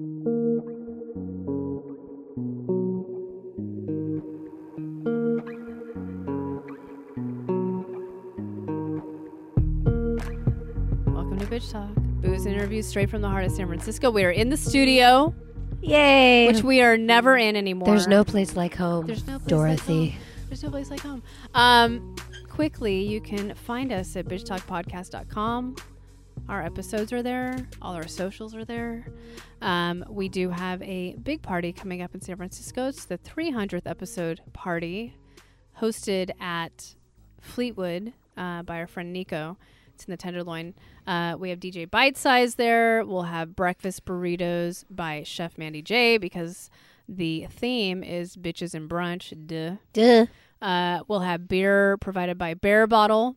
Welcome to Bitch Talk. Booze interviews straight from the heart of San Francisco. We are in the studio, Yay! which we are never in anymore. There's no place like home. There's no place Dorothy. Like home. There's no place like home. Um, quickly, you can find us at bitchtalkpodcast.com. Our episodes are there. All our socials are there. Um, we do have a big party coming up in San Francisco. It's the 300th episode party, hosted at Fleetwood uh, by our friend Nico. It's in the Tenderloin. Uh, we have DJ Bite Size there. We'll have breakfast burritos by Chef Mandy J because the theme is bitches and brunch. Duh. Duh. Uh, we'll have beer provided by Barebottle.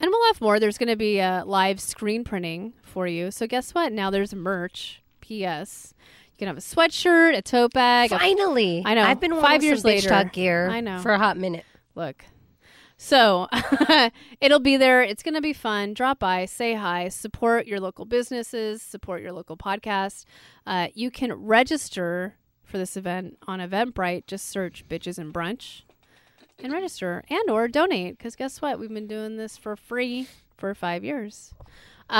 And we'll have more. There's going to be a live screen printing for you. So guess what? Now there's merch. P.S. You can have a sweatshirt, a tote bag. Finally, I know. I've been Five wanting years some later. talk gear. I know. for a hot minute. Look. So it'll be there. It's going to be fun. Drop by, say hi, support your local businesses, support your local podcast. Uh, you can register for this event on Eventbrite. Just search "bitches and brunch" and register, and or donate. Because guess what? We've been doing this for free for five years. Uh,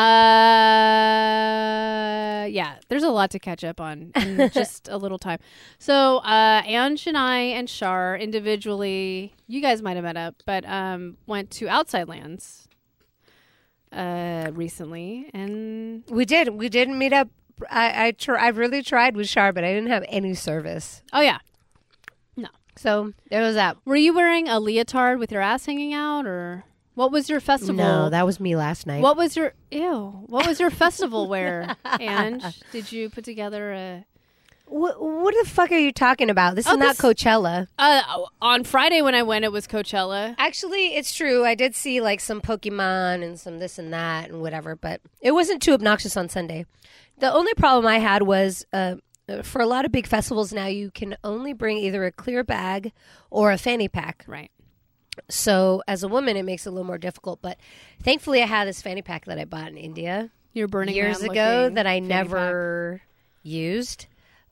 yeah, there's a lot to catch up on in just a little time. So, uh, Ange and I and Shar individually, you guys might have met up, but um, went to Outside Lands uh, recently, and We did. We didn't meet up. I I, tr- I really tried with Shar, but I didn't have any service. oh yeah, So there was that. were you wearing a leotard with your ass hanging out, or what was your festival? No, that was me last night. what was your ew? What was your festival wear? And did you put together a? What, what the fuck are you talking about? This Oh, is not this- Coachella. Uh, on Friday when I went, it was Coachella. Actually, it's true. I did see like some Pokemon and some this and that and whatever, but it wasn't too obnoxious on Sunday. The only problem I had was uh, for a lot of big festivals now, you can only bring either a clear bag or a fanny pack. Right. So as a woman, it makes it a little more difficult. But thankfully, I had this fanny pack that I bought in India You're burning years Man ago looking that I fanny never used.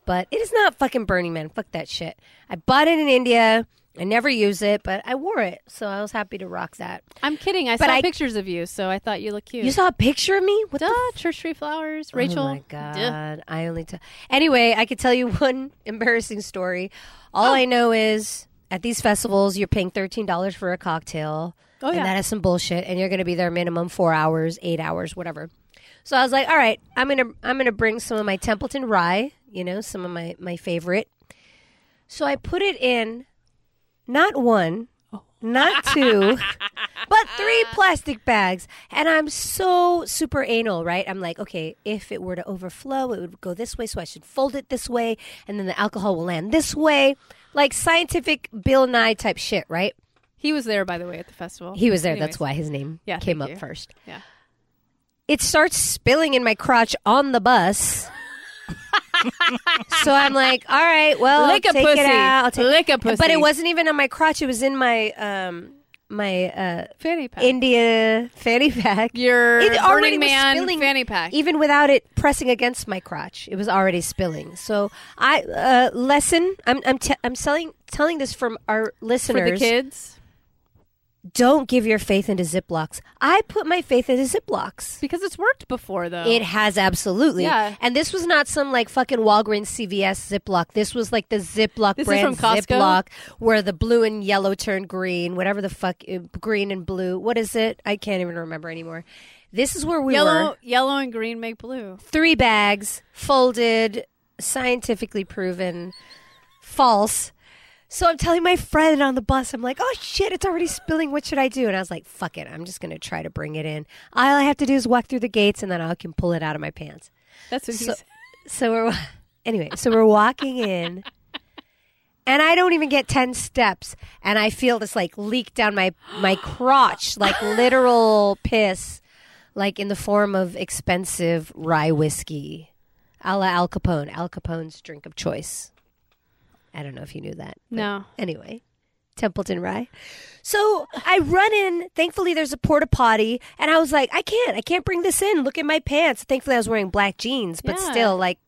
But it is not fucking Burning Man. Fuck that shit. I bought it in India. I never use it, but I wore it, so I was happy to rock that. I'm kidding. I But saw I- pictures of you, so I thought you looked cute. You saw a picture of me? What Duh, the church tree flowers, Rachel. Oh my Duh. god! I only tell. Anyway, I could tell you one embarrassing story. All Oh. I know is at these festivals, you're paying thirteen dollars for a cocktail, Oh, yeah. and that is some bullshit. And you're going to be there minimum four hours, eight hours, whatever. So I was like, all right, I'm gonna I'm gonna bring some of my Templeton rye, you know, some of my my favorite. So I put it in, not one, not two, but three plastic bags. And I'm so super anal, right? I'm like, okay, if it were to overflow, it would go this way, so I should fold it this way, and then the alcohol will land this way. Like scientific Bill Nye type shit, right? He was there, by the way, at the festival. He was there. Anyways. That's why his name Yeah, came up you. first. Yeah. It starts spilling in my crotch on the bus. So I'm like, all right, well, Lick a take pussy. it out. I'll take Lick a pussy. But it wasn't even on my crotch. It was in my um my uh fanny pack. India fanny pack. Your It already Burning Man spilling fanny pack. Even without it pressing against my crotch, it was already spilling. So I uh, lesson. I'm I'm t- I'm selling telling this from our for listeners. the kids Don't give your faith into Ziplocs. I put my faith into Ziplocs. because it's worked before, though. It has absolutely. Yeah. And this was not some like fucking Walgreens CVS Ziploc. This was like the Ziploc This brand? Ziploc where the blue and yellow turned green, whatever the fuck, uh, green and blue. What is it? I can't even remember anymore. This is where we yellow, were. yellow and green make blue. Three bags, folded, scientifically proven, false. So I'm telling my friend on the bus, I'm like, oh shit, it's already spilling. What should I do? And I was like, fuck it. I'm just going to try to bring it in. All I have to do is walk through the gates and then I can pull it out of my pants. That's what So- said. So we're anyway. So we're walking in, and I don't even get ten steps, and I feel this like leak down my my crotch, like literal piss, like in the form of expensive rye whiskey, a la Al Capone. Al Capone's drink of choice. I don't know if you knew that. No. Anyway, Templeton Rye. So I run in. Thankfully, there's a porta potty, and I was like, I can't, I can't bring this in. Look at my pants. Thankfully, I was wearing black jeans, but Yeah. still, like,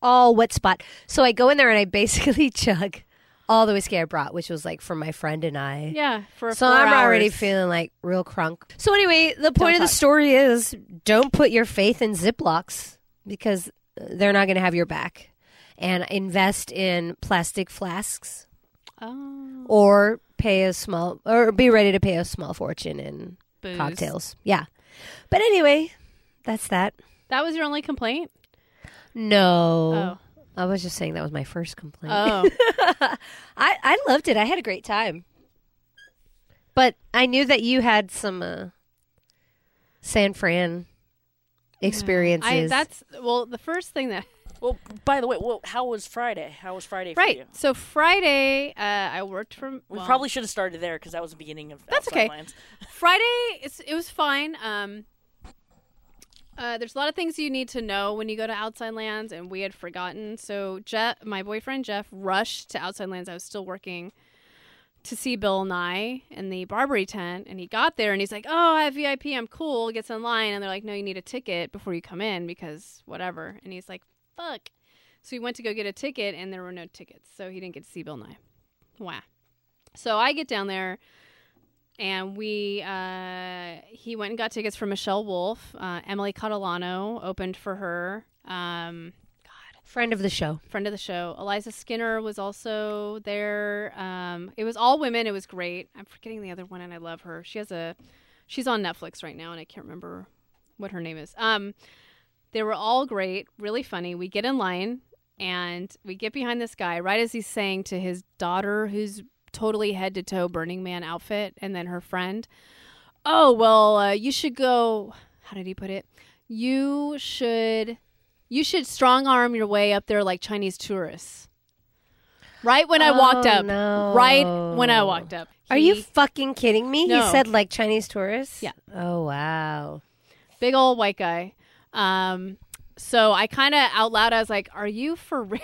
all wet spot. So I go in there and I basically chug all the whiskey I brought, which was like for my friend and I. Yeah, for So four I'm already feeling like real crunk. So anyway, the point of the story is don't put your faith in Ziplocs because they're not going to have your back. And invest in plastic flasks Oh, or pay a small or be ready to pay a small fortune in booze. cocktails. Yeah. But anyway, that's that. That was your only complaint. No. Oh, I was just saying that was my first complaint. oh, I, I loved it. I had a great time. But I knew that you had some uh, San Fran experiences. I, that's well. The first thing that Well, by the way, well, how was Friday? How was Friday for right. you? So Friday, uh, I worked from. We well, probably should have started there because that was the beginning of That's okay. Lands. Friday. It's, it was fine. Um, uh, there's a lot of things you need to know when you go to Outside Lands, and we had forgotten. So Jeff, my boyfriend Jeff, rushed to Outside Lands. I was still working to see Bill Nye in the Barbary tent, and he got there and he's like, "Oh, I have VIP. I'm cool." Gets in line, and they're like, "No, you need a ticket before you come in because whatever." And he's like, "Fuck." So he went to go get a ticket, and there were no tickets, so he didn't get to see Bill Nye. Wow. So I get down there and we uh, he went and got tickets for Michelle Wolf. Uh, Emily Catalano opened for her. Um, God, Friend of the show. friend of the show. Eliza Skinner was also there. Um, it was all women. It was great. I'm forgetting the other one, and I love her. She has a she's on Netflix right now, and I can't remember what her name is. Um, they were all great, really funny. We get in line and we get behind this guy right as he's saying to his daughter, who's totally head to toe Burning Man outfit, and then her friend, "Oh well, uh, you should go." How did he put it? You should you should strong arm your way up there like Chinese tourists. Right when I walked Oh, up. no. Right when I walked up. Are you fucking kidding me? No. He said like Chinese tourists? Yeah. Oh, wow. big old white guy? Um, so I kind of out loud, I was like, "Are you for real?"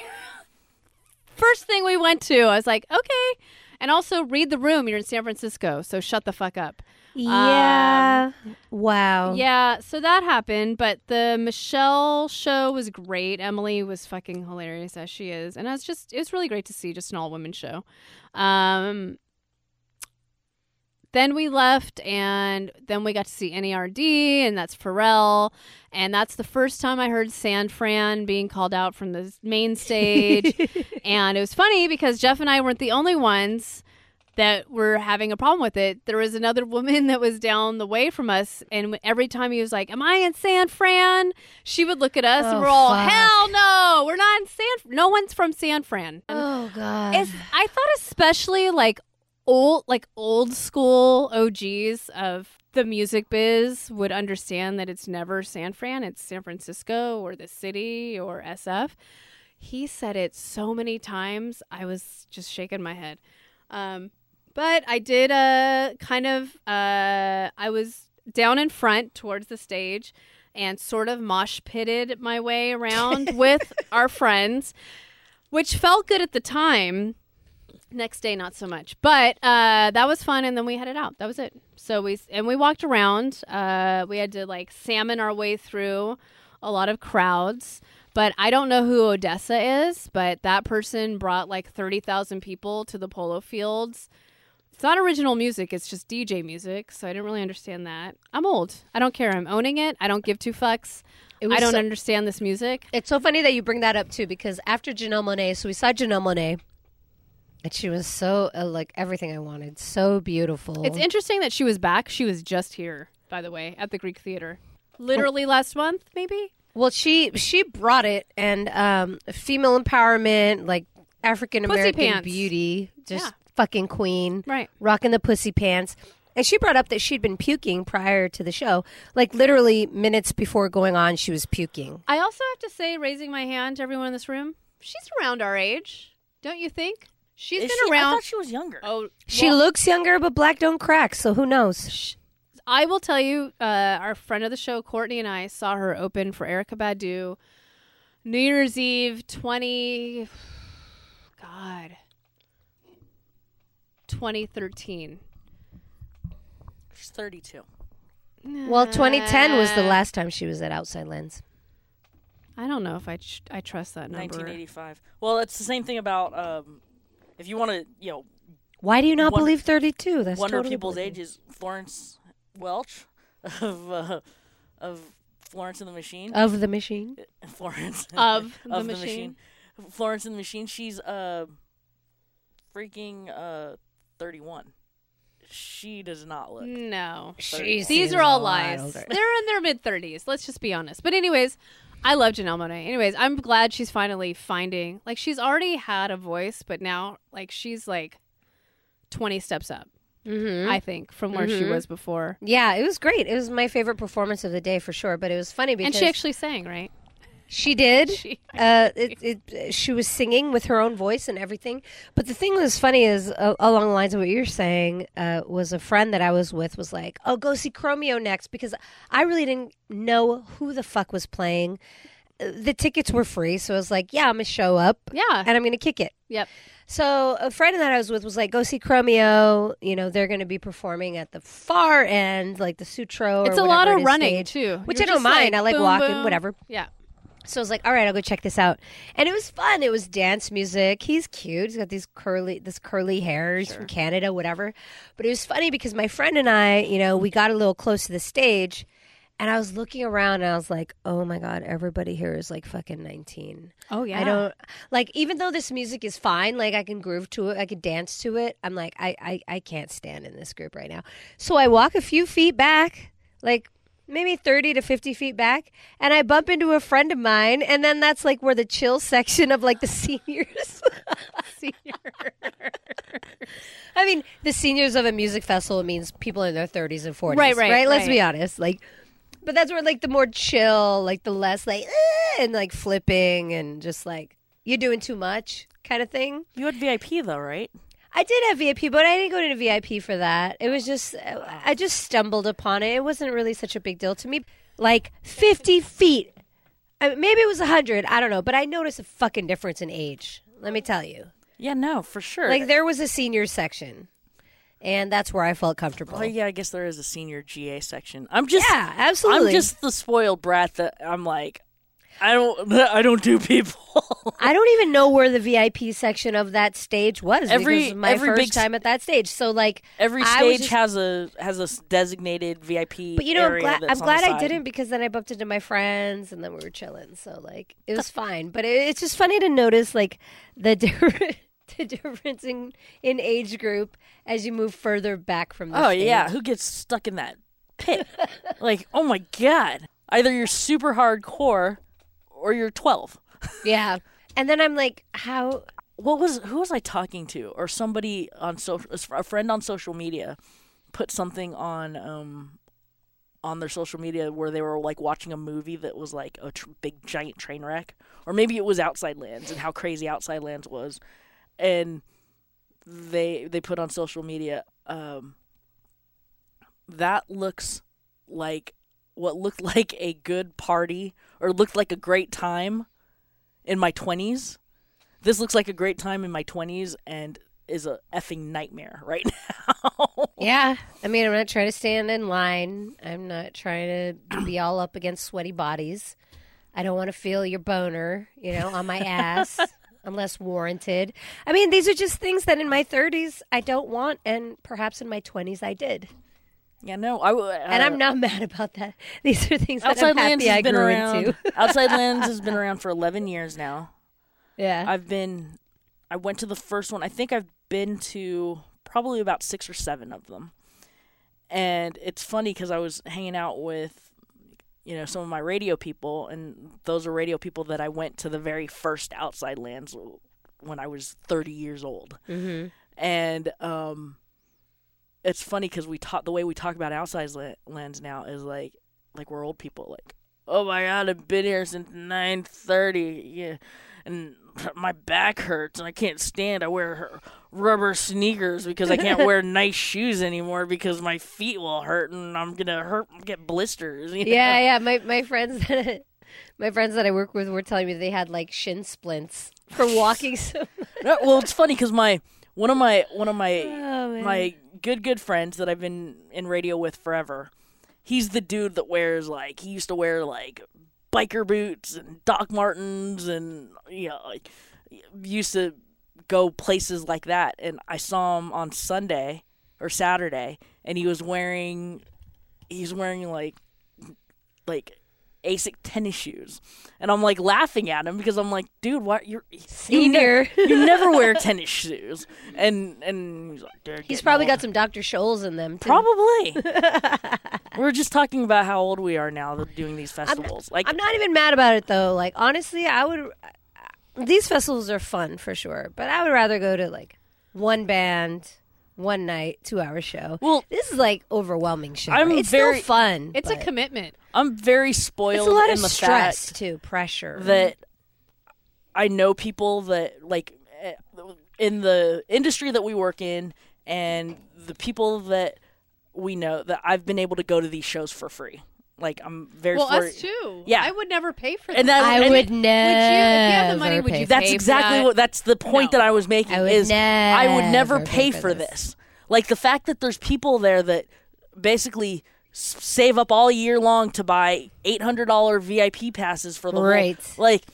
First thing we went to, I was like, "Okay," and also read the room. You're in San Francisco, so shut the fuck up. Yeah. wow. Yeah, so that happened, but the Michelle show was great. Emily was fucking hilarious as she is, and it was just it was really great to see just an all women show. Um, then we left, and then we got to see NERD, and that's Pharrell, and that's the first time I heard San Fran being called out from the main stage, and it was funny because Jeff and I weren't the only ones that were having a problem with it. There was another woman that was down the way from us, and every time he was like, "Am I in San Fran?" she would look at us, and Oh, we're all, fuck. "Hell no, we're not in San. No one's from San Fran." And Oh, God. I thought especially like old, like old school OGs of the music biz would understand that it's never San Fran, it's San Francisco or the city or SF. He said it so many times, I was just shaking my head. Um, but I did uh, kind of, uh, I was down in front towards the stage and sort of mosh pitted my way around with our friends, which felt good at the time. Next day, not so much, but uh, that was fun. And then we headed out. That was it. So we and we walked around. Uh, we had to like salmon our way through a lot of crowds. But I don't know who ODESZA is, but that person brought like 30,000 people to the polo fields. It's not original music, it's just DJ music. So I didn't really understand that. I'm old. I don't care. I'm owning it. I don't give two fucks. I don't so- understand this music. It's so funny that you bring that up too, because after Janelle Monae, so we saw Janelle Monae, and she was so uh, like everything I wanted, so beautiful. It's interesting that she was back. She was just here, by the way, at the Greek Theater. Literally last month, maybe? well, she she brought it, and um, female empowerment, like African American beauty, just Yeah. fucking queen, Right. rocking the pussy pants. And she brought up that she'd been puking prior to the show, like literally minutes before going on, she was puking. I also have to say, raising my hand to everyone in this room, she's around our age, don't you think? She's Is been she? I thought she was younger. oh, She looks younger, but black don't crack, so who knows? I will tell you, uh, our friend of the show, Courtney, and I saw her open for Erykah Badu New Year's Eve 20. God. 2013. She's 32. Well, 2010 was the last time she was at Outside Lands. I don't know if I tr- I trust that number. 1985. Well, it's the same thing about um, if you want to, you know, Why do you not One- believe 32? That's wonder totally people's believable. ages. Florence Welch of uh, of Florence and the Machine. Of the machine. Florence Of the of machine. Florence and the Machine. She's uh freaking uh 31. She does not look. No. She These are all a lies. They're in their mid 30s. Let's just be honest. But anyways, I love Janelle Monae. Anyways, I'm glad she's finally finding like she's already had a voice, but now like she's like 20 steps up. Mm-hmm. I think from where she Mhm. was before. Yeah, it was great. It was my favorite performance of the day for sure. But it was funny because And she actually sang, right? She did. She Uh, it, it, she was singing with her own voice and everything. But the thing that was funny is, uh, along the lines of what you're saying, uh, was a friend that I was with was like, "Oh, go see Chromeo next," because I really didn't know who the fuck was playing. The tickets were free, so I was like, "Yeah, I'm gonna show up Yeah. and I'm gonna kick it." Yep. So a friend that I was with was like, "Go see Chromeo." You know, they're going to be performing at the far end, like the Sutro. or It's a lot of running stage, too. which You're I don't mind. I like boom, walking, boom. whatever. Yeah. So I was like, all right, I'll go check this out. And it was fun. It was dance music. He's cute. He's got these curly, this curly hair. He's from Canada, whatever. But it was funny because my friend and I, you know, we got a little close to the stage, and I was looking around and I was like, oh my god, everybody here is like fucking nineteen. Oh yeah. I don't like even though this music is fine, like I can groove to it, I could dance to it. I'm like, I, I, I can't stand in this group right now. So I walk a few feet back, like maybe 30 to 50 feet back, and I bump into a friend of mine, and then that's like where the chill section of like the seniors. I mean, the seniors of a music festival means people in their 30s and 40s. Right, right, right. Let's right. be honest. Like, but that's where like the more chill, like the less like, "Eh," and like flipping and just like, you're doing too much kind of thing. You had VIP though, right? I did have VIP, but I didn't go to VIP for that. It was just, I just stumbled upon it. It wasn't really such a big deal to me. Like 50 feet. I mean, maybe it was 100. I don't know. But I noticed a fucking difference in age. Let me tell you. Yeah, no, for sure. Like, there was a senior section. And that's where I felt comfortable. Oh yeah, I guess there is a senior GA section. I'm just Yeah, absolutely. I'm just the spoiled brat that I'm like I don't I don't do people. I don't even know where the VIP section of that stage was. Every- was my every first big time at that stage. So, like, Every stage just- has a has a designated VIP But you know, I'm glad, I'm glad I didn't because then I bumped into my friends and then we were chilling. So like it was fine. But it, it's just funny to notice like the different the difference in, in age group as you move further back from the Oh stage. yeah, who gets stuck in that pit? like, oh my god. Either you're super hardcore or you're 12. yeah. And then I'm like, how? What was who was I talking to or somebody on social a friend on social media put something on um on their social media where they were like watching a movie that was like a tr- big giant train wreck or maybe it was Outside Lands and how crazy Outside Lands was and they they put on social media um that looks like what looked like a good party or looked like a great time in my 20s this looks like a great time in my 20s and is a effing nightmare right now Yeah. I mean, I'm not trying to stand in line. I'm not trying to be all up against sweaty bodies. I don't want to feel your boner, you know, on my ass unless warranted. I mean, these are just things that in my 30s I don't want, and perhaps in my 20s I did. Yeah no I uh, And I'm not mad about that. These are things that outside I'm happy lands has I been grew around into. outside lands has been around for 11 years now yeah. i've been i went to the first one i think i've been to probably about six or seven of them and it's funny because i was hanging out with you know some of my radio people and those are radio people that i went to the very first outside lands when i was 30 years old mm-hmm. and um it's funny because we talk the way we talk about outside lands now is like like we're old people like oh my god i've been here since 9.30 yeah and my back hurts and i can't stand i wear rubber sneakers because i can't wear nice shoes anymore because my feet will hurt and i'm gonna hurt get blisters you know? Yeah, yeah. My my friends that my friends that I work with were telling me they had like shin splints for walking so No, well it's funny because my one of my one of my Oh, my good good friends that I've been in radio with forever. He's the dude that wears like he used to wear like biker boots and Doc Martens and you know like used to go places like that and I saw him on Sunday or Saturday and he was wearing he's wearing like like Asic tennis shoes and I'm like laughing at him because I'm like dude what you're you, ne- Senior. you never wear tennis shoes and and he's like He's probably old." got some Dr. Scholl's in them. Too. Probably. We're just talking about how old we are now doing these festivals. like, I'm not even mad about it though. Like honestly, I would. These festivals are fun for sure, but I would rather go to like one band, one night, two hour show. Well, this is like overwhelming show. I'm it's very- still fun. It's a commitment. I'm very spoiled. It's spoiled a lot in of the stress fact too, pressure. that I know people that like eh, in the industry that we work in, and the people that we know that I've been able to go to these shows for free. Like I'm very Well, for- us too. Yeah. I would never pay for that. And that- I and would it- never. Would you, if you have the money, would you? That's pay exactly for that? what. That's the point No. that I was making. I would is I would never never pay pay for for this. this. Like the fact that there's people there that basically save up all year long to buy eight hundred dollar VIP passes for the whole- Right. Like,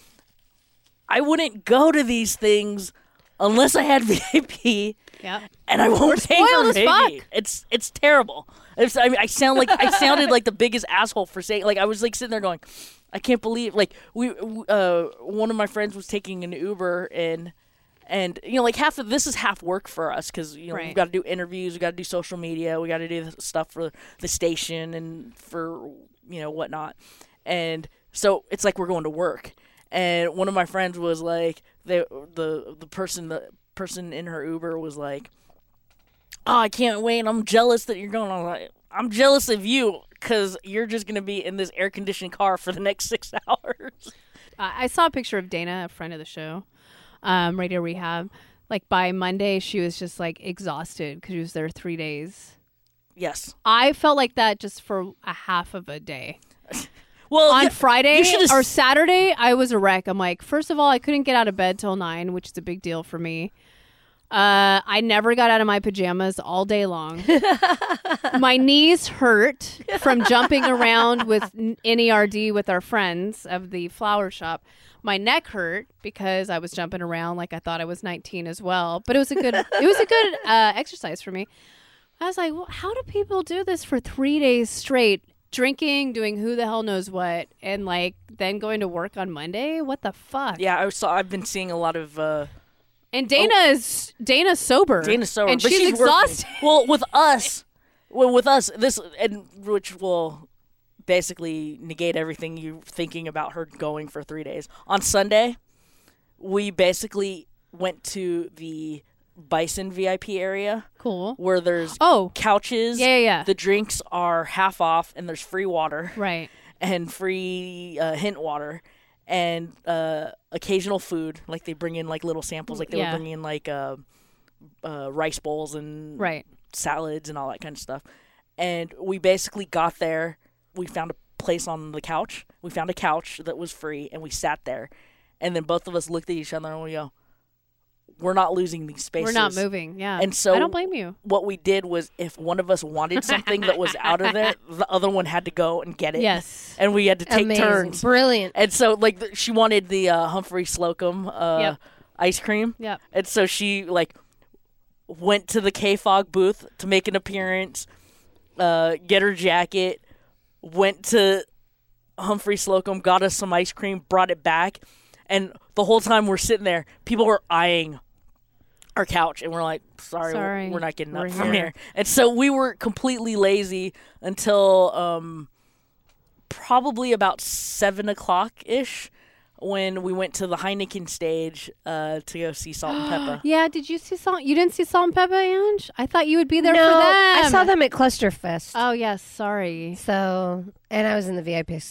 I wouldn't go to these things unless I had VIP, Yeah. and I won't pay for spoiled as VIP. It's it's terrible. It's, I, mean, I sound like I sounded like the biggest asshole for saying like I was like sitting there going, I can't believe like we uh one of my friends was taking an Uber and and you know like half of this is half work for us because you know Right. we've got to do interviews, we got to do social media, we got to do the stuff for the station and for you know whatnot, and so it's like we're going to work. And one of my friends was like the the the person the person in her Uber was like oh, I can't wait. I'm jealous that you're going. I'm like, I'm jealous of you because you're just going to be in this air conditioned car for the next six hours. Uh, I saw a picture of Dana, a friend of the show, um, Radio Rehab. Like by Monday, she was just like exhausted because she was there three days. Yes. I felt like that just for a half of a day. Well, On yeah, Friday or Saturday, I was a wreck. I'm like, first of all, I couldn't get out of bed till nine, which is a big deal for me. Uh, I never got out of my pajamas all day long. my knees hurt from jumping around with NERD with our friends of the flower shop. My neck hurt because I was jumping around like I thought I was 19 as well. But it was a good it was a good uh, exercise for me. I was like, well, how do people do this for three days straight? Drinking, doing who the hell knows what, and like then going to work on Monday? What the fuck? yeah, I saw. I've been seeing a lot of. Uh, And Dana is Dana's sober. Dana's sober, and but she's, she's working. exhausted. Well, with us, well, with us, this and which will basically negate everything you're thinking about her going for three days. On Sunday, we basically went to the Bison VIP area Cool. where there's Oh, couches. yeah, yeah, yeah. The drinks are half off, and there's free water right. and free uh, hint water and uh, occasional food. Like they bring in like little samples. Like they Yeah. would bring in like uh, uh, rice bowls and Right. salads and all that kind of stuff. And we basically got there. We found a place on the couch. We found a couch that was free, and we sat there. And then both of us looked at each other and we go, "We're not losing these spaces. We're not moving. Yeah. And so I don't blame you. What we did was, if one of us wanted something that was out of there, the other one had to go and get it. Yes. And we had to take Amazing. turns. Brilliant. And so, like, th- she wanted the uh, Humphry Slocombe uh, Yep. ice cream. Yep. And so she like went to the KFOG booth to make an appearance, uh, get her jacket, went to Humphry Slocombe, got us some ice cream, brought it back, and the whole time we're sitting there, people were eyeing our couch, and we're like, "Sorry, we're- Sorry, we're not getting up we're from here." here." And so we were completely lazy until um, probably about seven o'clock ish. When we went to the Heineken stage uh, to go see Salt and Pepper, Yeah. Did you see salt? You didn't see Salt-N-Pepa, Ange? I thought you would be there no, for them. I saw them at Clusterfest. Oh yes. Sorry. So, and I was in the VIP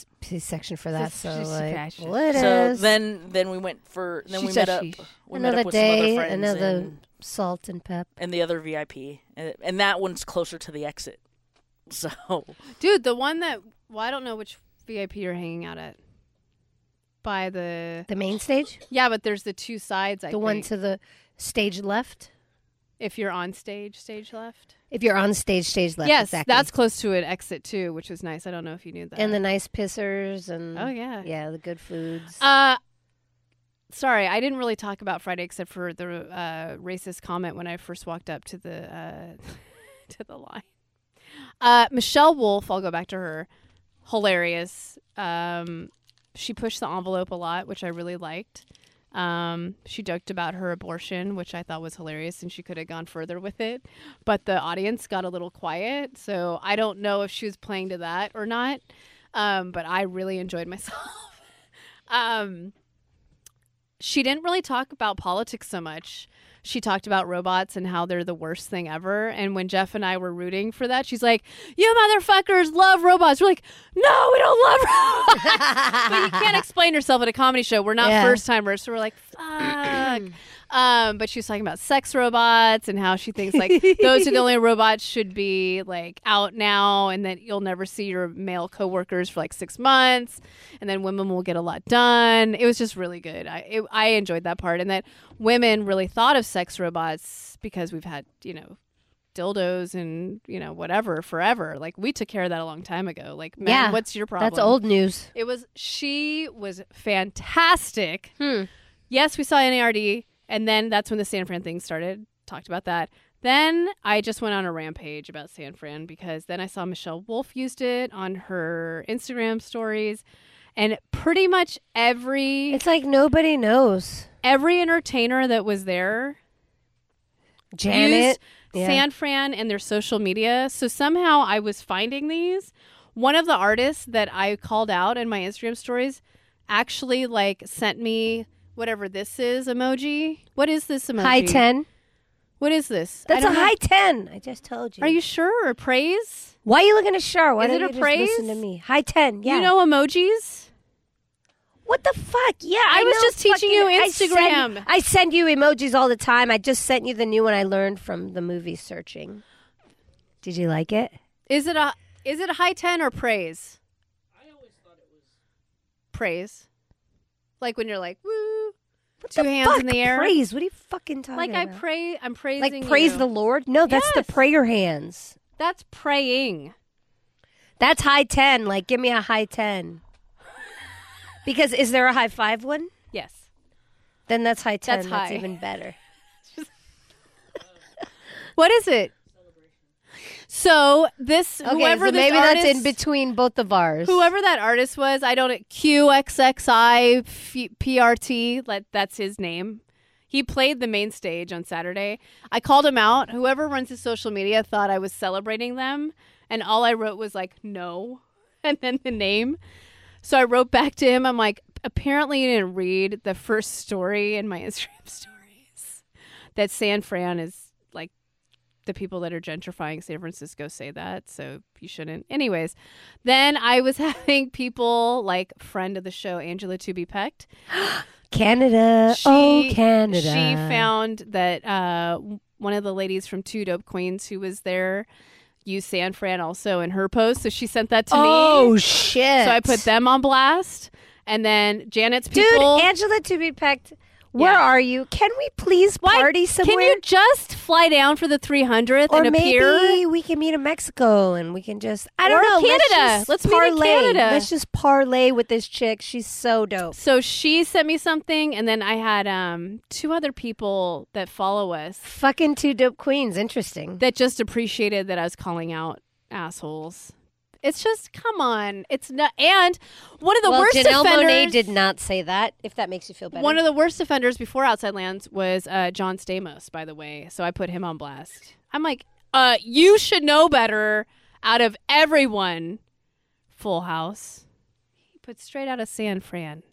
section for that. She's- So, she's like, fascist. well, it so is. then then we went for then She we met up sheesh. we met another up with some other day, friends another and, salt and pep. and the other VIP and, and that one's closer to the exit. So Dude, the one that well, I don't know which VIP you're hanging out at. By the The main stage, yeah, but there's the two sides. I the one think. to the stage left. If you're on stage, stage left. If you're on stage, stage left. yes, exactly. that's close to an exit too, which was nice. I don't know if you knew that. and the nice pissers and oh yeah. yeah, the good foods. Uh, sorry, I didn't really talk about Friday except for the uh, racist comment when I first walked up to the uh, to the line. Uh, Michelle Wolf, I'll go back to her. Hilarious. Um, she pushed the envelope a lot, which I really liked. Um, she joked about her abortion, which I thought was hilarious, and she could have gone further with it. But the audience got a little quiet, so I don't know if she was playing to that or not. Um, but I really enjoyed myself. um, she didn't really talk about politics so much. She talked about robots and how they're the worst thing ever. And when Jeff and I were rooting for that, she's like, "You motherfuckers love robots." We're like, "No, we don't love robots." but you can't explain yourself at a comedy show. We're not Yeah. first timers, so we're like, "Fuck." Um, but she was talking about sex robots and how she thinks like those are the only robots should be like out now, and that you'll never see your male coworkers for like six months, and then women will get a lot done. It was just really good. I it, I enjoyed that part, and that women really thought of sex robots because we've had you know dildos and you know whatever forever. Like we took care of that a long time ago. Like, man, Yeah, what's your problem? That's old news. It was she was fantastic. Hmm. Yes, we saw NERD, and then that's when the San Fran thing started. Talked about that. Then I just went on a rampage about San Fran because then I saw Michelle Wolf used it on her Instagram stories, and pretty much every It's like nobody knows. every entertainer that was there Janet. used yeah. San Fran and their social media. So somehow I was finding these. One of the artists that I called out in my Instagram stories actually like sent me whatever this is emoji. What is this emoji? high 10. What is this? That's a don't know. high 10. I just told you. Are you sure? Or praise? Why are you looking at Shar? Why Is don't it you a just praise? listen to me? High 10. Yeah. You know emojis? What the fuck? Yeah, I I, was know just teaching you fucking- I send- Instagram. I send you emojis all the time. I just sent you the new one I learned from the movie Searching. Did you like it? Is it a is it a high ten or praise? I always thought it was praise. Like when you're like, woo, What Two hands in the air? Praise. What are you fucking talking about? like I pray, I'm praising. like praise you. the Lord? No, that's Yes. the prayer hands. That's praying. That's high 10. Like give me a high 10. Because is there a high 5 one? Yes. Then that's high 10. That's That's, high. even better. What is it? So this Okay, whoever so this maybe artist, that's in between both of ours. Whoever that artist was, I don't QXXI F- PRT. Let that's his name. He played the main stage on Saturday. I called him out. Whoever runs his social media thought I was celebrating them, and all I wrote was like no, and then the name. So I wrote back to him. I'm like, apparently you didn't read the first story in my Instagram stories that San Fran is the people that are gentrifying San Francisco say that, so you shouldn't. Anyways, then I was having people like friend of the show Angela To Be Pecked. Canada. She, oh, Canada. She found that uh, one of the ladies from Two Dope Queens who was there used San Fran also in her post, so she sent that to Oh, me. Oh shit. So I put them on blast, and then Janet's Dude, people. Angela to be pecked. Where Yeah. are you? Can we please Why- party somewhere? Can you just fly down for the 300th or and maybe appear? we can meet in Mexico and we can just I don't Or know. Let's, Canada. just Let's meet in. Canada. Let's just parlay with this chick. She's so dope. So she sent me something, and then I had um, two other people that follow us Fucking two dope queens. Interesting. that just appreciated that I was calling out assholes. It's just come on, it's not. And one of the well, worst Janelle offenders. Monae did not say that. If that makes you feel better. One of the worst offenders before Outside Lands was uh, John Stamos, by the way. So I put him on blast. I'm like, uh, you should know better. Out of everyone, Full House, he put straight out of San Fran.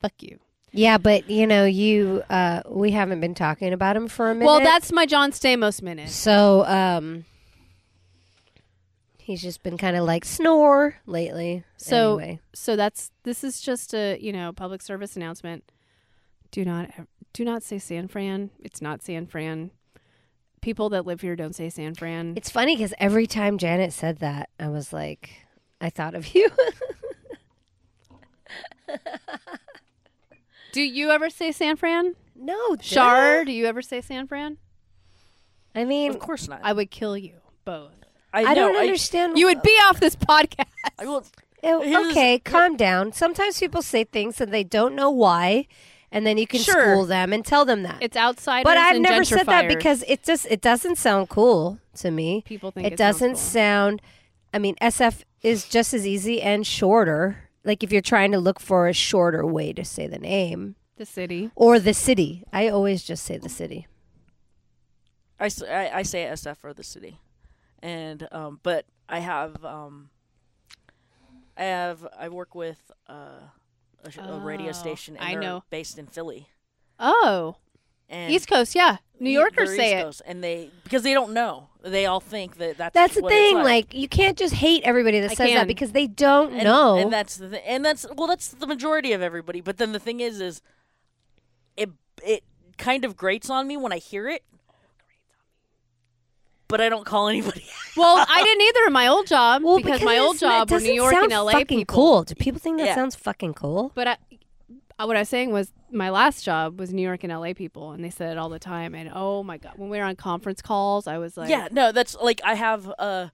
Fuck you. yeah, but you know, you uh, we haven't been talking about him for a minute. Well, that's my John Stamos minute. so. Um, he's just been kind of like snore lately. So anyway. so that's this is just a you know public service announcement. Do not do not say San Fran. It's not San Fran. People that live here don't say San Fran. It's funny because every time Janet said that, I was like, I thought of you. do you ever say San Fran? no, Shar, do you ever say San Fran? I mean, Of course not. I would kill you both. I, know, don't understand. You would be off this podcast. I will. Eh, Here's- okay, calm down. Sometimes people say things and they don't know why, and then you can Sure. school them and tell them that. It's outsiders. but I've and never said that because it just it doesn't sound cool to me. people think It, it, sounds doesn't cool. sound. I mean, SF is just as easy and shorter. Like if you're trying to look for a shorter way to say the name the city. or the city, I always just say the city. I, s- I- I say SF for the city, and um, but I have um, I have I work with uh, a, sh- a radio Oh, station. I know. based in Philly. Oh, And East Coast. Yeah, New Yorkers say East it. And they because they don't know. They all think that that's That's the thing. like. Like you can't just hate everybody that I says can. that because they don't and, know. and that's the th- and that's well that's the majority of everybody but then the thing is is it it kind of grates on me when i hear it but i don't call anybody Well, I didn't either in my old job well, because, my old job it were New York sound and LA fucking people. cool. Do people think that Yeah. sounds fucking cool? But I, uh, what I was saying was my last job was New York and LA people, and they said it all the time. And oh my god, when we were on conference calls, I was like, yeah no that's like i have uh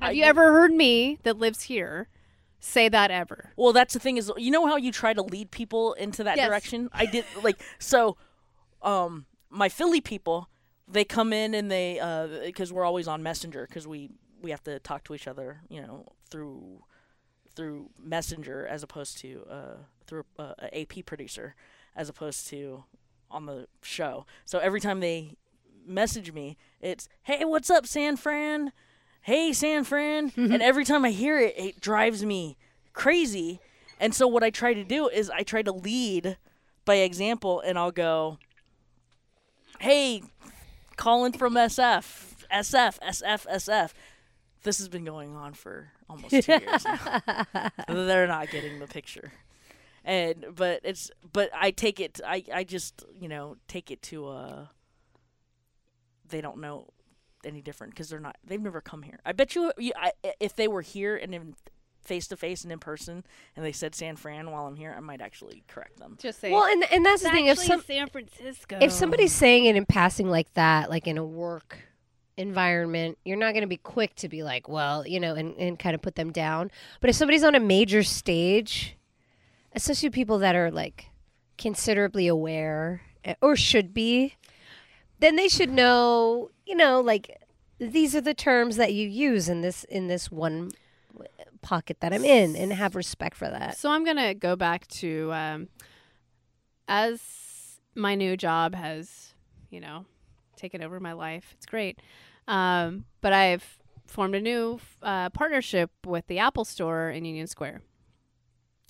Have I- you ever heard me that lives here say that ever? well that's the thing is you know how you try to lead people into that Yes. direction i did like so um my philly people they come in and they uh because we're always on messenger because we we have to talk to each other you know through through messenger as opposed to uh through uh, a ap producer as opposed to on the show. So every time they message me it's hey what's up san fran? Hey san fran. And every time i hear it it drives me crazy. And so what i try to do is i try to lead by example and i'll go hey calling from sf sf sf sf this has been going on for almost two years now. They're not getting the picture. And but it's but i take it i i just you know take it to uh they don't know any different because they're not they've never come here. I bet you, you I, if they were here and in face to face and in person and they said san fran while i'm here i might actually correct them Just say. Well, and and that's the thing. If some San Francisco. if somebody's saying it in passing like that, like in a work environment, you're not going to be quick to be like, well, you know, and, and kind of put them down. But if somebody's on a major stage, especially people that are like considerably aware eh, or should be, then they should know, you know, like these are the terms that you use in this in this one pocket that I'm in and have respect for that. So I'm gonna go back to um, as my new job has, you know, taken over my life. It's great, um, but I've formed a new uh, partnership with the Apple Store in Union Square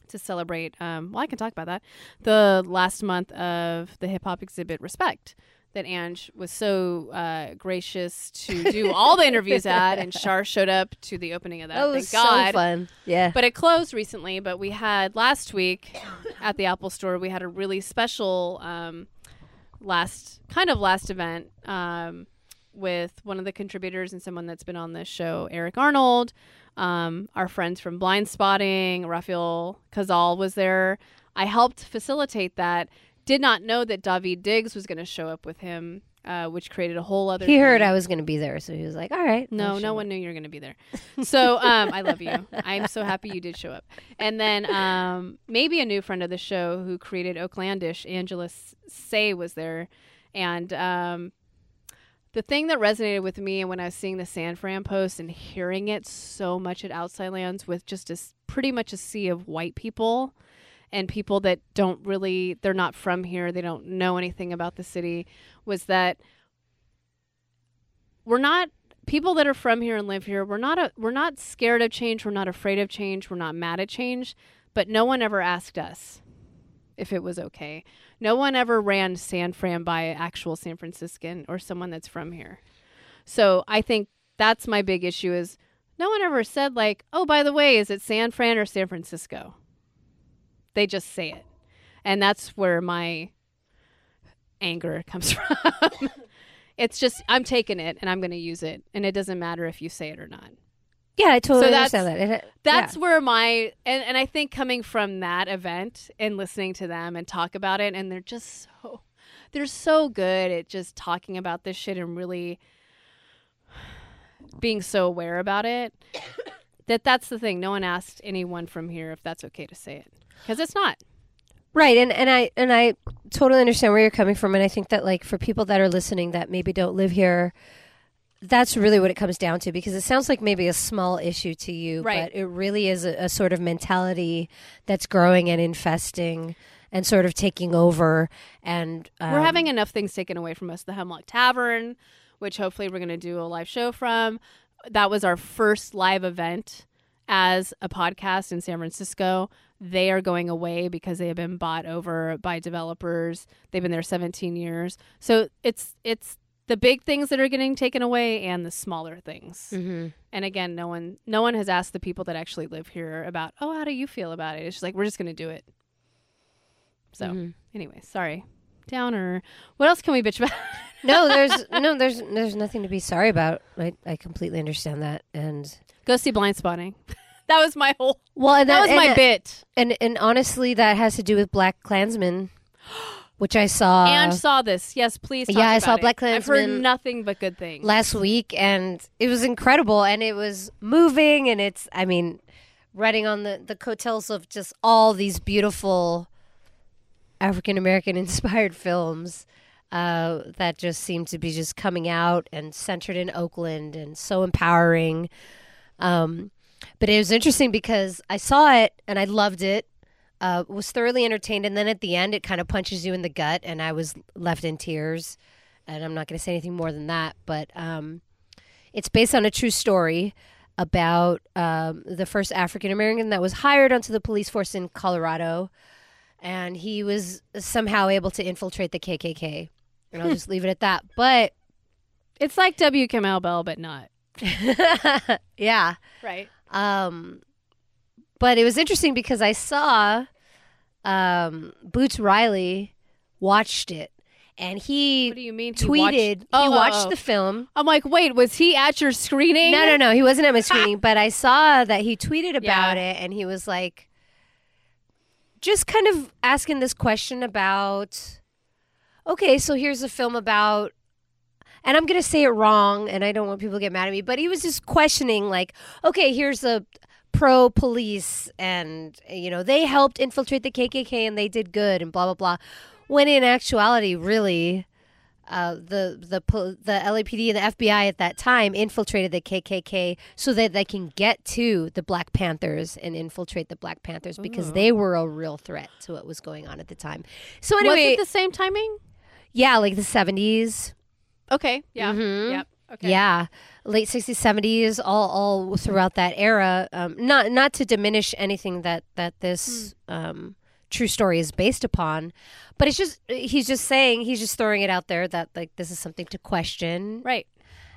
to celebrate. Um, well, I can talk about that. The last month of the hip hop exhibit, Respect. That Ange was so uh, gracious to do all the interviews at, and Shar showed up to the opening of that. That was God. so fun. Yeah. But it closed recently. But we had last week at the Apple Store, we had a really special um, last kind of last event um, with one of the contributors and someone that's been on this show, Eric Arnold. Um, our friends from Blindspotting, Rafael Casal was there. I helped facilitate that. Did not know that Daveed Diggs was going to show up with him, uh, which created a whole other. He heard. I was going to be there, so he was like, "All right." No, no one up." knew you were going to be there. So um, I love you. I'm so happy you did show up. And then um, maybe a new friend of the show who created Oaklandish, Angela S- Tsay, was there. And um, the thing that resonated with me and when I was seeing the San Fran post and hearing it so much at Outside Lands with just a pretty much a sea of white people and people that don't really they're not from here they don't know anything about the city was that we're not people that are from here and live here we're not a, we're not scared of change we're not afraid of change we're not mad at change but no one ever asked us if it was okay. No one ever ran san fran by an actual san franciscan or someone that's from here. So i think that's my big issue is no one ever said like oh by the way is it san fran or san francisco they just say it. And that's where my anger comes from. It's just i'm taking it and i'm going to use it. And it doesn't matter if you say it or not. Yeah, I totally So that's- understand that. It, uh, that's where my and, and i think coming from that event and listening to them and talk about it and they're just so they're so good at just talking about this shit and really being so aware about it that that's the thing. No one asked anyone from here if that's okay to say it because it's not. Right, and and I and I totally understand where you're coming from, and I think that like for people that are listening that maybe don't live here, that's really what it comes down to because it sounds like maybe a small issue to you, Right. but it really is a, a sort of mentality that's growing and infesting and sort of taking over. And um, We're having enough things taken away from us. The Hemlock Tavern, which hopefully we're going to do a live show from. That was our first live event as a podcast in San Francisco. They are going away because they have been bought over by developers. They've been there 17 years. So it's it's the big things that are getting taken away and the smaller things. Mhm. And again, no one no one has asked the people that actually live here about, "Oh, how do you feel about it?" It's just like we're just going to do it. So, Mhm. anyway, sorry. Downer. What else can we bitch about? no, there's no, there's there's nothing to be sorry about. I I completely understand that, and Go see Blindspotting. that was my whole. well, and That, was my bit. and and honestly, that has to do with Black Klansmen, which I saw. and saw this. Yes, please. Talk yeah, I saw it. Black I've heard nothing but good things. last week and it was incredible and it was moving and it's i mean riding on the the coattails of just all these beautiful african american inspired films uh, that just seem to be just coming out and centered in oakland and so empowering um, but it was interesting because i saw it and i loved it uh, was thoroughly entertained and then at the end it kind of punches you in the gut and i was left in tears and I'm not going to say anything more than that. But um, it's based on a true story about um, the first African American that was hired onto the police force in Colorado, and he was somehow able to infiltrate the KKK. And I'll just leave it at that. But it's like W. Kamau Bell, but not. yeah, Right. Um, but it was interesting because I saw um, Boots Riley watched it, and he What do you mean? He tweeted watched- he Oh, oh, watched oh. the film. I'm like, wait, was he at your screening? No, no, no. He wasn't at my screening, but I saw that he tweeted about Yeah. it and he was like, just kind of asking this question about, okay, so here's a film about, and I'm going to say it wrong and I don't want people to get mad at me, but he was just questioning, like, okay, here's a pro police and, you know, they helped infiltrate the KKK and they did good and blah, blah, blah. When in actuality, really, uh, the the the LAPD and the FBI at that time infiltrated the KKK so that they can get to the Black Panthers and infiltrate the Black Panthers because Ooh. they were a real threat to what was going on at the time. So Was anyway, it the same timing? yeah, like the seventies, Okay. Yeah. Mhm. Yep. Okay. yeah, late sixties, seventies, all all throughout that era. Um, not not to diminish anything that that this um, true story is based upon, but it's just he's just saying he's just throwing it out there that like this is something to question Right.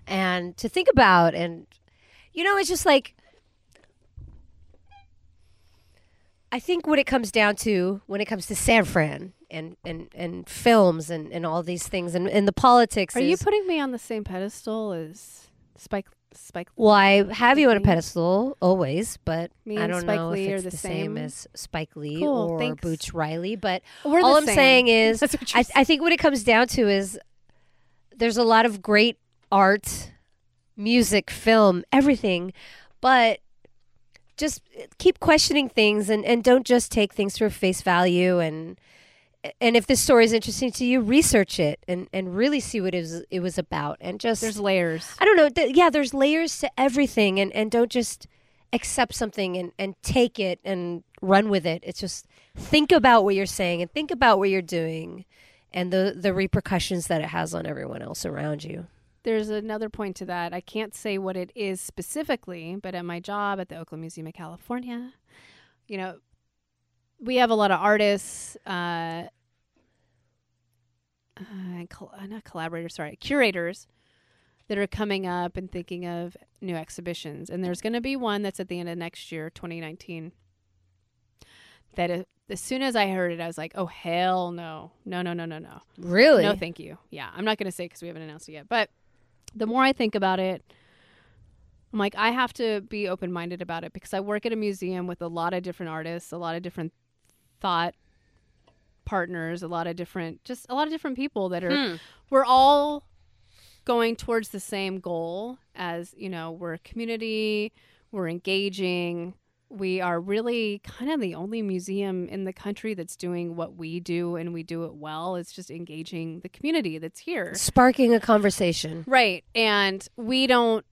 and to think about and you know it's just like i think what it comes down to when it comes to san fran and and and films and and all these things and, and the politics Are you putting me on the same pedestal as Spike? Spike. well i have you on a pedestal always but Me i don't Spike know Lee if it's the the same. same? as spike lee Cool, or thanks. boots riley but We're all i'm same. saying is That's what you're I, I think what it comes down to is there's a lot of great art, music, film, everything, but just eh, keep questioning things and, and don't just take things for face value and and if this story is interesting to you, research it and, and really see what it was it was about and just There's layers. I don't know. Th- yeah, there's layers to everything, and, and don't just accept something and, and take it and run with it. It's just think about what you're saying and think about what you're doing and the, the repercussions that it has on everyone else around you. There's another point to that. I can't say what it is specifically, but at my job at the Oakland Museum of California, you know, we have a lot of artists, uh, uh, col- uh, not collaborators, sorry, curators that are coming up and thinking of new exhibitions. And there's going to be one that's at the end of next year, 2019. That uh, as soon as I heard it, I was like, oh, hell no. No, no, no, no, no. Really? No, thank you. Yeah, I'm not going to say because we haven't announced it yet. But the more I think about it, I'm like, I have to be open minded about it because I work at a museum with a lot of different artists, a lot of different thought partners, a lot of different, just a lot of different people that are. Hmm. We're all going towards the same goal as you know. We're a community. We're engaging. We are really kind of the only museum in the country that's doing what we do, and we do it well. It's just engaging the community that's here. Sparking a conversation. Right. And we don't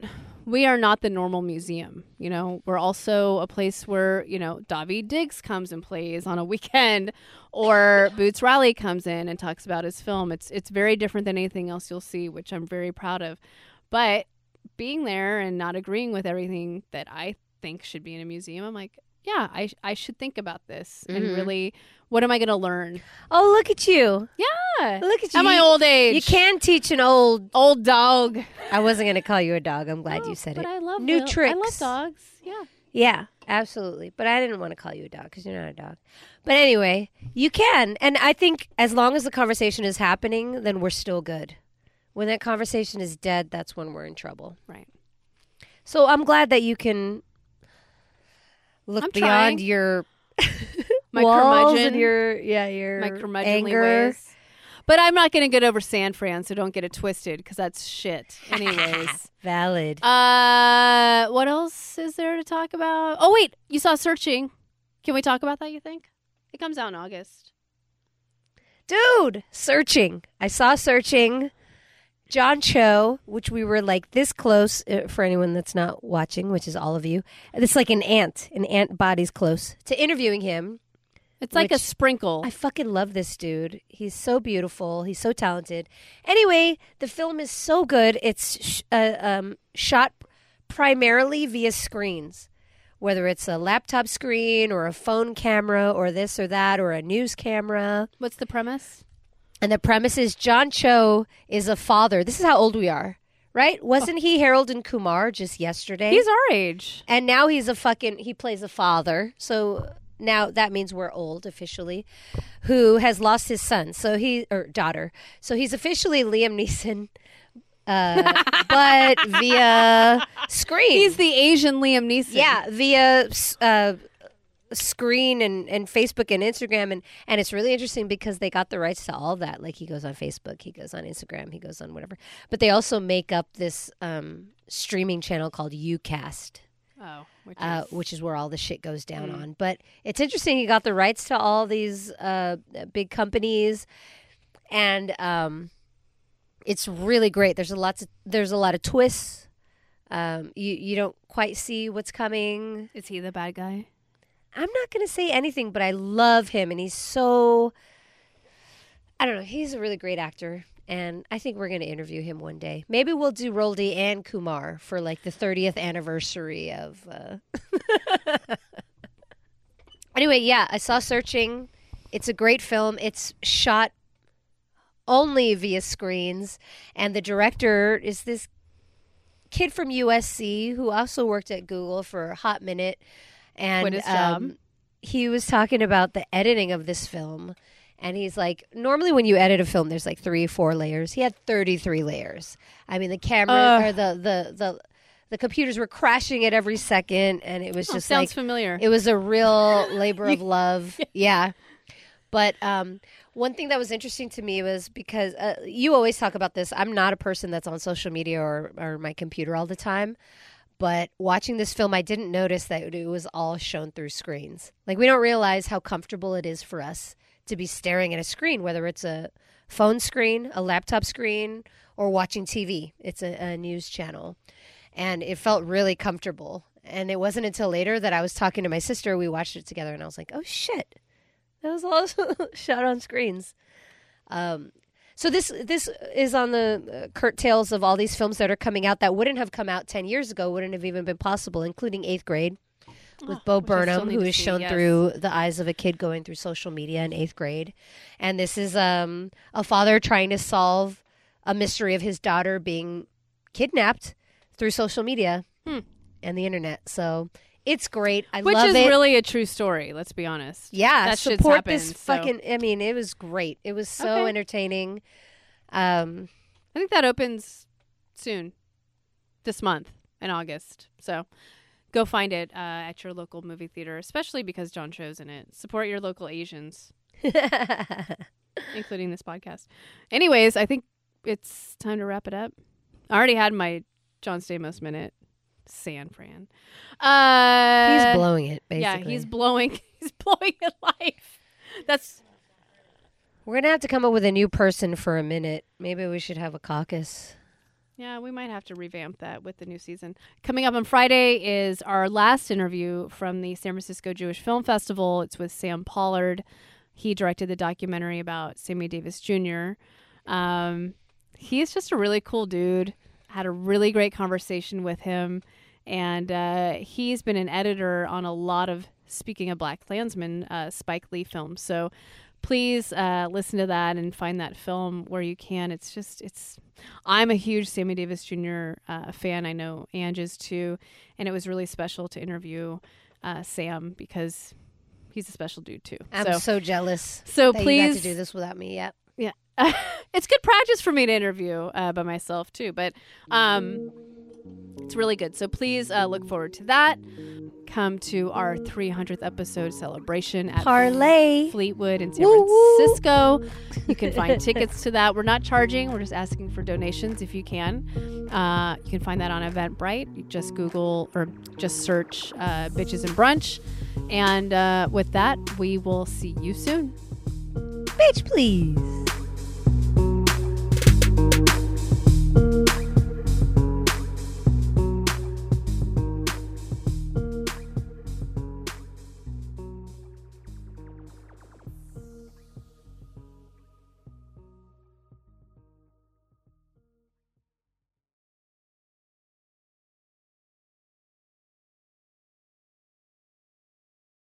we are not the normal museum. You know, we're also a place where, you know, Daveed Diggs comes and plays on a weekend or Boots Riley comes in and talks about his film. It's it's very different than anything else you'll see, which I'm very proud of. But being there and not agreeing with everything that I think should be in a museum, I'm like, yeah, I, I should think about this and Mhm. really, what am I going to learn? Oh, look at you. Yeah. Look at you. At my old age. You can teach an old. Old dog. I wasn't going to call you a dog. I'm glad Oh, you said but it. I love New Will- I love dogs. Yeah. Yeah, absolutely. But I didn't want to call you a dog because you're not a dog. But anyway, you can. And I think as long as the conversation is happening, then we're still good. When that conversation is dead, that's when we're in trouble. Right. So I'm glad that you can look I'm beyond trying. your My walls curmudgeon. and your yeah your my curmudgeonly anger. ways. But I'm not going to get over San Fran, so don't get it twisted because that's shit. Anyways. Valid. uh, what else is there to talk about? Oh, wait. You saw Searching. Can we talk about that, you think? It comes out in August. Dude, searching. I saw searching. John Cho, which we were like this close uh, for anyone that's not watching, which is all of you. It's like an ant. An ant body's close to interviewing him. It's like a sprinkle. I fucking love this dude. He's so beautiful. He's so talented. Anyway, the film is so good. It's sh- uh, um, shot primarily via screens, whether it's a laptop screen or a phone camera or this or that or a news camera. What's the premise? And the premise is John Cho is a father. This is how old we are, right? Wasn't he Harold and Kumar just yesterday? He's our age. and now he's a fucking he plays a father. So now that means we're old officially. Who has lost his son? So he or daughter. So he's officially Liam Neeson. Uh, but via screen. He's the Asian Liam Neeson. Yeah, via uh, screen and, and Facebook and Instagram and and it's really interesting because they got the rights to all that. Like he goes on Facebook, he goes on Instagram, he goes on whatever. But they also make up this um, streaming channel called YouCast, Oh, which uh, is- which is where all the shit goes down Mm. on. But it's interesting. He got the rights to all these uh, big companies, and um, it's really great. There's a lot. Of, there's a lot of twists. Um, you you don't quite see what's coming. is he the bad guy? I'm not going to say anything, but I love him, and he's so. I don't know. He's a really great actor, and I think we're going to interview him one day. Maybe we'll do Roldy and Kumar for like the 30th anniversary of. Uh... anyway, yeah, I saw Searching. It's a great film. It's shot only via screens, and the director is this kid from USC who also worked at Google for a hot minute. And Quit his job. um, he was talking about the editing of this film. And he's like, normally when you edit a film, there's like three, four layers. He had 33 layers. I mean, the camera Ugh. or the, the, the, the computers were crashing at every second. And it was Oh, just sounds like, familiar. it was a real labor of love. Yeah. But um, one thing that was interesting to me was because uh, you always talk about this. I'm not a person that's on social media or, or my computer all the time. But watching this film, I didn't notice that it was all shown through screens. Like, we don't realize how comfortable it is for us to be staring at a screen, whether it's a phone screen, a laptop screen, or watching TV. It's a, a news channel. And it felt really comfortable. And it wasn't until later that I was talking to my sister, we watched it together, and I was like, oh shit, that was all shot on screens. Um, so this this is on the uh, curtails of all these films that are coming out that wouldn't have come out 10 years ago, wouldn't have even been possible, including Eighth Grade with Bo Oh, still Burnham, who is see, shown yes. through the eyes of a kid going through social media in eighth grade. And this is um, a father trying to solve a mystery of his daughter being kidnapped through social media Hmm. and the internet. So it's great. I Which love it. Which is really a true story, let's be honest. yeah, that shit's support happened, this so- fucking. I mean, it was great. It was so Okay. entertaining. Um, I think that opens soon, this month in August. So go find it uh, at your local movie theater, especially because John Cho's in it. Support your local Asians. including this podcast. Anyways, I think it's time to wrap it up. I already had my John Stamos minute. San Fran. Uh, He's blowing it, basically. Yeah, he's blowing. He's blowing at life. That's We're gonna have to come up with a new person for a minute. Maybe we should have a caucus. Yeah, we might have to revamp that with the new season. Coming up on Friday is our last interview from the San Francisco Jewish Film Festival. It's with Sam Pollard. He directed the documentary about Sammy Davis Jr. Um, he's just a really cool dude. Had a really great conversation with him, and uh, he's been an editor on a lot of speaking of Black Klansman uh, Spike Lee films. So please uh, listen to that and find that film where you can. It's just it's. I'm a huge Sammy Davis Jr. Uh, fan. I know Ange is too, and it was really special to interview uh, Sam because he's a special dude too. I'm so so, jealous. so please do this without me. Yep. yeah, it's good practice for me to interview uh, by myself too, but um, it's really good. So please uh, look forward to that. Come to our 300th episode celebration at Parlay. Fleetwood in San Woo, woo. Francisco. You can find tickets to that. We're not charging. We're just asking for donations if you can. Uh, you can find that on Eventbrite. You just Google or just search uh, "bitches and brunch." And uh, with that, we will see you soon. Bitch, please.